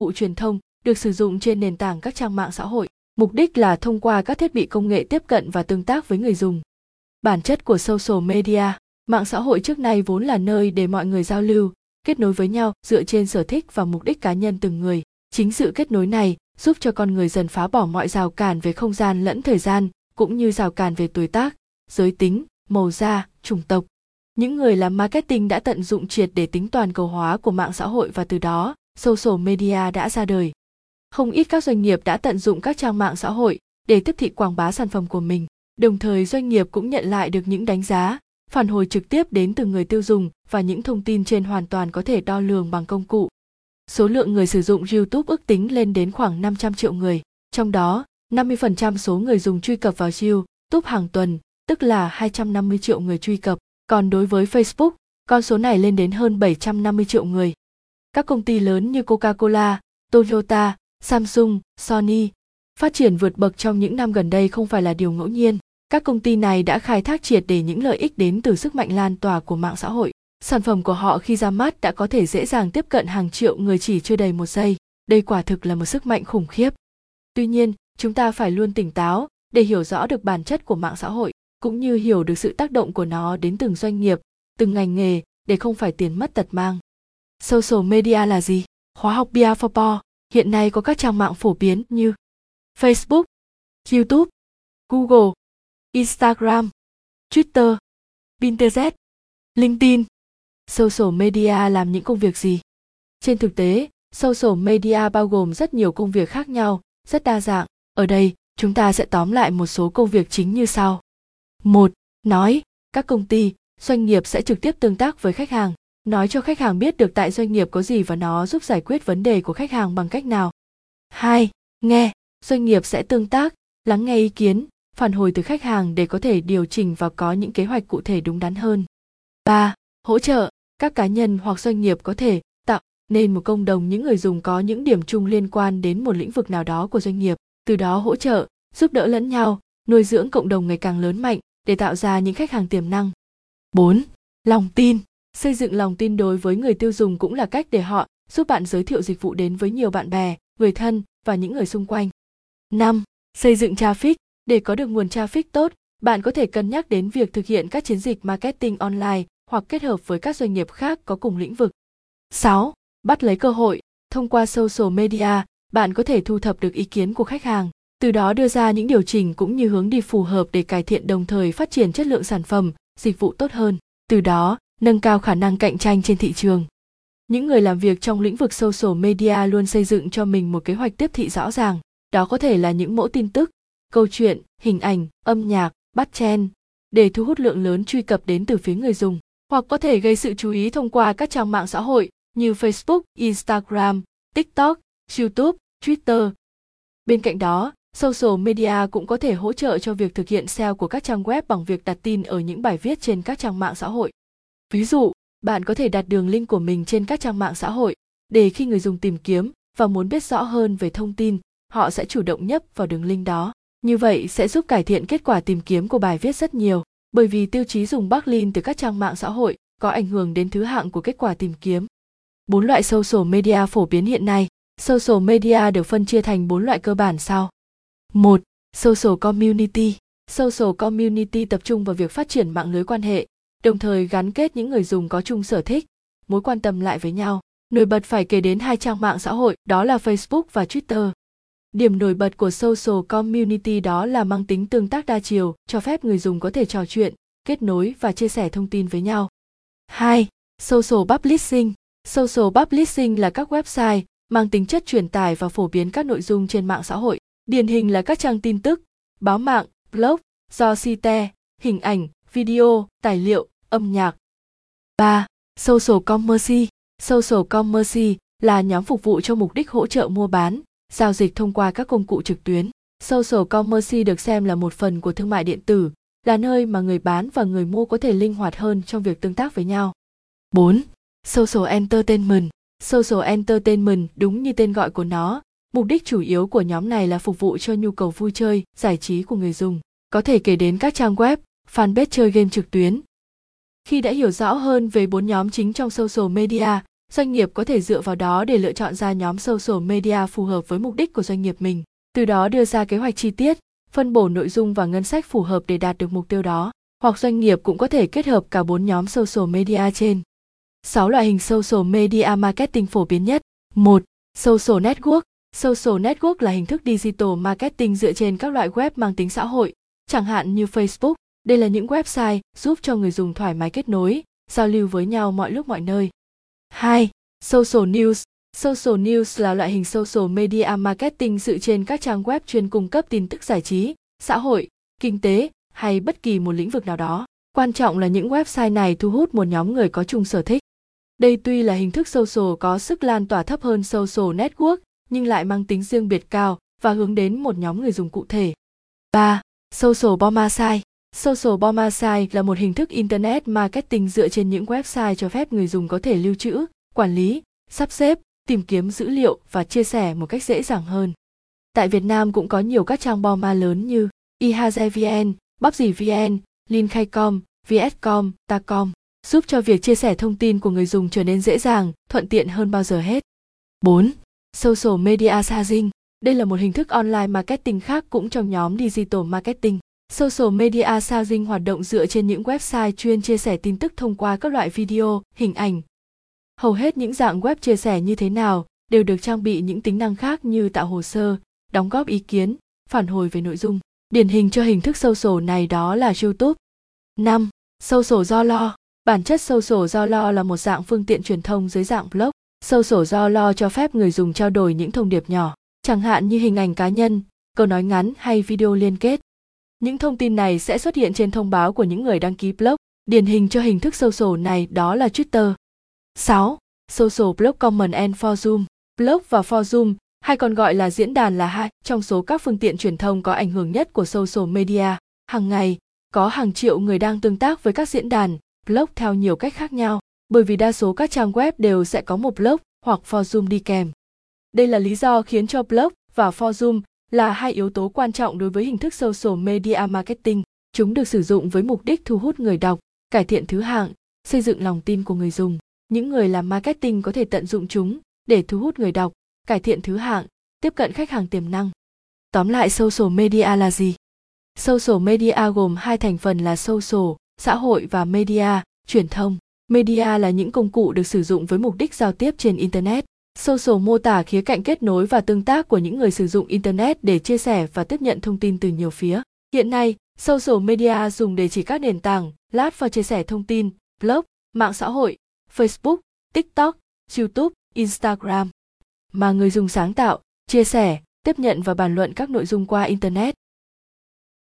vụ truyền thông được sử dụng trên nền tảng các trang mạng xã hội. Mục đích là thông qua các thiết bị công nghệ tiếp cận và tương tác với người dùng. Bản chất của social media, mạng xã hội trước nay vốn là nơi để mọi người giao lưu, kết nối với nhau dựa trên sở thích và mục đích cá nhân từng người. Chính sự kết nối này giúp cho con người dần phá bỏ mọi rào cản về không gian lẫn thời gian, cũng như rào cản về tuổi tác, giới tính, màu da, chủng tộc. Những người làm marketing đã tận dụng triệt để tính toàn cầu hóa của mạng xã hội và từ đó social media đã ra đời không ít các doanh nghiệp đã tận dụng các trang mạng xã hội để tiếp thị quảng bá sản phẩm của mình đồng thời doanh nghiệp cũng nhận lại được những đánh giá phản hồi trực tiếp đến từ người tiêu dùng và những thông tin trên hoàn toàn có thể đo lường bằng công cụ. Số lượng người sử dụng YouTube ước tính lên đến khoảng 500 triệu người, trong đó 50% số người dùng truy cập vào YouTube hàng tuần, tức là 250 triệu người truy cập, còn đối với Facebook, con số này lên đến hơn 750 triệu người. Các công ty lớn như Coca-Cola, Toyota, Samsung, Sony phát triển vượt bậc trong những năm gần đây không phải là điều ngẫu nhiên. Các công ty này đã khai thác triệt để những lợi ích đến từ sức mạnh lan tỏa của mạng xã hội. Sản phẩm của họ khi ra mắt đã có thể dễ dàng tiếp cận hàng triệu người chỉ chưa đầy một giây. Đây quả thực là một sức mạnh khủng khiếp. Tuy nhiên chúng ta phải luôn tỉnh táo để hiểu rõ được bản chất của mạng xã hội cũng như hiểu được sự tác động của nó đến từng doanh nghiệp từng ngành nghề để không phải tiền mất tật mang social media là gì khóa học bia for Paul hiện nay có các trang mạng phổ biến như facebook youtube google Instagram, Twitter, Pinterest, LinkedIn. Social media làm những công việc gì? Trên thực tế, social media bao gồm rất nhiều công việc khác nhau, rất đa dạng. Ở đây, chúng ta sẽ tóm lại một số công việc chính như sau. Một, Nói, các công ty, doanh nghiệp sẽ trực tiếp tương tác với khách hàng, nói cho khách hàng biết được tại doanh nghiệp có gì và nó giúp giải quyết vấn đề của khách hàng bằng cách nào. Hai, Nghe, doanh nghiệp sẽ tương tác, lắng nghe ý kiến, phản hồi từ khách hàng để có thể điều chỉnh và có những kế hoạch cụ thể đúng đắn hơn. 3. Hỗ trợ, các cá nhân hoặc doanh nghiệp có thể tạo nên một cộng đồng những người dùng có những điểm chung liên quan đến một lĩnh vực nào đó của doanh nghiệp, từ đó hỗ trợ, giúp đỡ lẫn nhau, nuôi dưỡng cộng đồng ngày càng lớn mạnh để tạo ra những khách hàng tiềm năng. 4. Lòng tin. Xây dựng lòng tin đối với người tiêu dùng cũng là cách để họ giúp bạn giới thiệu dịch vụ đến với nhiều bạn bè, người thân và những người xung quanh. 5. Xây dựng traffic. Để có được nguồn traffic tốt, bạn có thể cân nhắc đến việc thực hiện các chiến dịch marketing online hoặc kết hợp với các doanh nghiệp khác có cùng lĩnh vực. 6. Bắt lấy cơ hội. Thông qua social media, bạn có thể thu thập được ý kiến của khách hàng, từ đó đưa ra những điều chỉnh cũng như hướng đi phù hợp để cải thiện đồng thời phát triển chất lượng sản phẩm, dịch vụ tốt hơn, từ đó nâng cao khả năng cạnh tranh trên thị trường. Những người làm việc trong lĩnh vực social media luôn xây dựng cho mình một kế hoạch tiếp thị rõ ràng. Đó có thể là những mẫu tin tức, câu chuyện, hình ảnh, âm nhạc, bắt chen để thu hút lượng lớn truy cập đến từ phía người dùng, hoặc có thể gây sự chú ý thông qua các trang mạng xã hội như Facebook, Instagram, TikTok, YouTube, Twitter. Bên cạnh đó, social media cũng có thể hỗ trợ cho việc thực hiện SEO của các trang web bằng việc đặt tin ở những bài viết trên các trang mạng xã hội. Ví dụ, bạn có thể đặt đường link của mình trên các trang mạng xã hội để khi người dùng tìm kiếm và muốn biết rõ hơn về thông tin, họ sẽ chủ động nhấp vào đường link đó. Như vậy sẽ giúp cải thiện kết quả tìm kiếm của bài viết rất nhiều, bởi vì tiêu chí dùng backlink từ các trang mạng xã hội có ảnh hưởng đến thứ hạng của kết quả tìm kiếm. Bốn loại social media phổ biến hiện nay. Social media được phân chia thành bốn loại cơ bản sau. Một, Social community. Social community tập trung vào việc phát triển mạng lưới quan hệ, đồng thời gắn kết những người dùng có chung sở thích, mối quan tâm lại với nhau. Nổi bật phải kể đến hai trang mạng xã hội, đó là Facebook và Twitter. Điểm nổi bật của social community đó là mang tính tương tác đa chiều, cho phép người dùng có thể trò chuyện, kết nối và chia sẻ thông tin với nhau. 2. Social publishing. Social publishing là các website mang tính chất truyền tải và phổ biến các nội dung trên mạng xã hội. Điển hình là các trang tin tức, báo mạng, blog, do site, hình ảnh, video, tài liệu, âm nhạc. 3. Social commerce. Social commerce là nhóm phục vụ cho mục đích hỗ trợ mua bán, giao dịch thông qua các công cụ trực tuyến. Social commerce được xem là một phần của thương mại điện tử, là nơi mà người bán và người mua có thể linh hoạt hơn trong việc tương tác với nhau. 4. Social entertainment. Social entertainment đúng như tên gọi của nó, mục đích chủ yếu của nhóm này là phục vụ cho nhu cầu vui chơi, giải trí của người dùng. Có thể kể đến các trang web, fanpage chơi game trực tuyến. Khi đã hiểu rõ hơn về bốn nhóm chính trong social media, doanh nghiệp có thể dựa vào đó để lựa chọn ra nhóm social media phù hợp với mục đích của doanh nghiệp mình từ đó đưa ra kế hoạch chi tiết phân bổ nội dung và ngân sách phù hợp để đạt được mục tiêu đó hoặc doanh nghiệp cũng có thể kết hợp cả bốn nhóm social media trên 6 loại hình social media marketing phổ biến nhất. 1. Social network. Social network là hình thức digital marketing dựa trên các loại web mang tính xã hội, chẳng hạn như Facebook. Đây là những website giúp cho người dùng thoải mái kết nối, giao lưu với nhau mọi lúc mọi nơi. 2. Social news. Social news là loại hình social media marketing dựa trên các trang web chuyên cung cấp tin tức giải trí, xã hội, kinh tế hay bất kỳ một lĩnh vực nào đó. Quan trọng là những website này thu hút một nhóm người có chung sở thích. Đây tuy là hình thức social có sức lan tỏa thấp hơn social network, nhưng lại mang tính riêng biệt cao và hướng đến một nhóm người dùng cụ thể. 3. Social Bombasite Social Bombasite là một hình thức Internet marketing dựa trên những website cho phép người dùng có thể lưu trữ, quản lý, sắp xếp, tìm kiếm dữ liệu và chia sẻ một cách dễ dàng hơn. Tại Việt Nam cũng có nhiều các trang bomber lớn như iHaze.vn, Linkhay.com, VS.com, Tacom giúp cho việc chia sẻ thông tin của người dùng trở nên dễ dàng, thuận tiện hơn bao giờ hết. 4. Social Media Sharing Đây là một hình thức online marketing khác cũng trong nhóm Digital Marketing. Social Media Sizing hoạt động dựa trên những website chuyên chia sẻ tin tức thông qua các loại video, hình ảnh. Hầu hết những dạng web chia sẻ như thế nào đều được trang bị những tính năng khác như tạo hồ sơ, đóng góp ý kiến, phản hồi về nội dung. Điển hình cho hình thức social này đó là YouTube. 5. Social do lo Bản chất social do lo là một dạng phương tiện truyền thông dưới dạng blog. Social do lo cho phép người dùng trao đổi những thông điệp nhỏ, chẳng hạn như hình ảnh cá nhân, câu nói ngắn hay video liên kết. Những thông tin này sẽ xuất hiện trên thông báo của những người đăng ký blog. Điển hình cho hình thức social này đó là Twitter. 6. Social blog Common and Forum. Blog và forum, hay còn gọi là diễn đàn là hai trong số các phương tiện truyền thông có ảnh hưởng nhất của social media. Hàng ngày, có hàng triệu người đang tương tác với các diễn đàn, blog theo nhiều cách khác nhau, bởi vì đa số các trang web đều sẽ có một blog hoặc forum đi kèm. Đây là lý do khiến cho blog và forum là hai yếu tố quan trọng đối với hình thức social media marketing. Chúng được sử dụng với mục đích thu hút người đọc, cải thiện thứ hạng, xây dựng lòng tin của người dùng. Những người làm marketing có thể tận dụng chúng để thu hút người đọc, cải thiện thứ hạng, tiếp cận khách hàng tiềm năng. Tóm lại social media là gì? Social media gồm hai thành phần là social, xã hội và media, truyền thông. Media là những công cụ được sử dụng với mục đích giao tiếp trên internet. Social mô tả khía cạnh kết nối và tương tác của những người sử dụng internet để chia sẻ và tiếp nhận thông tin từ nhiều phía. Hiện nay, social media dùng để chỉ các nền tảng, platform chia sẻ thông tin, blog, mạng xã hội, Facebook, TikTok, YouTube, Instagram mà người dùng sáng tạo, chia sẻ, tiếp nhận và bàn luận các nội dung qua internet.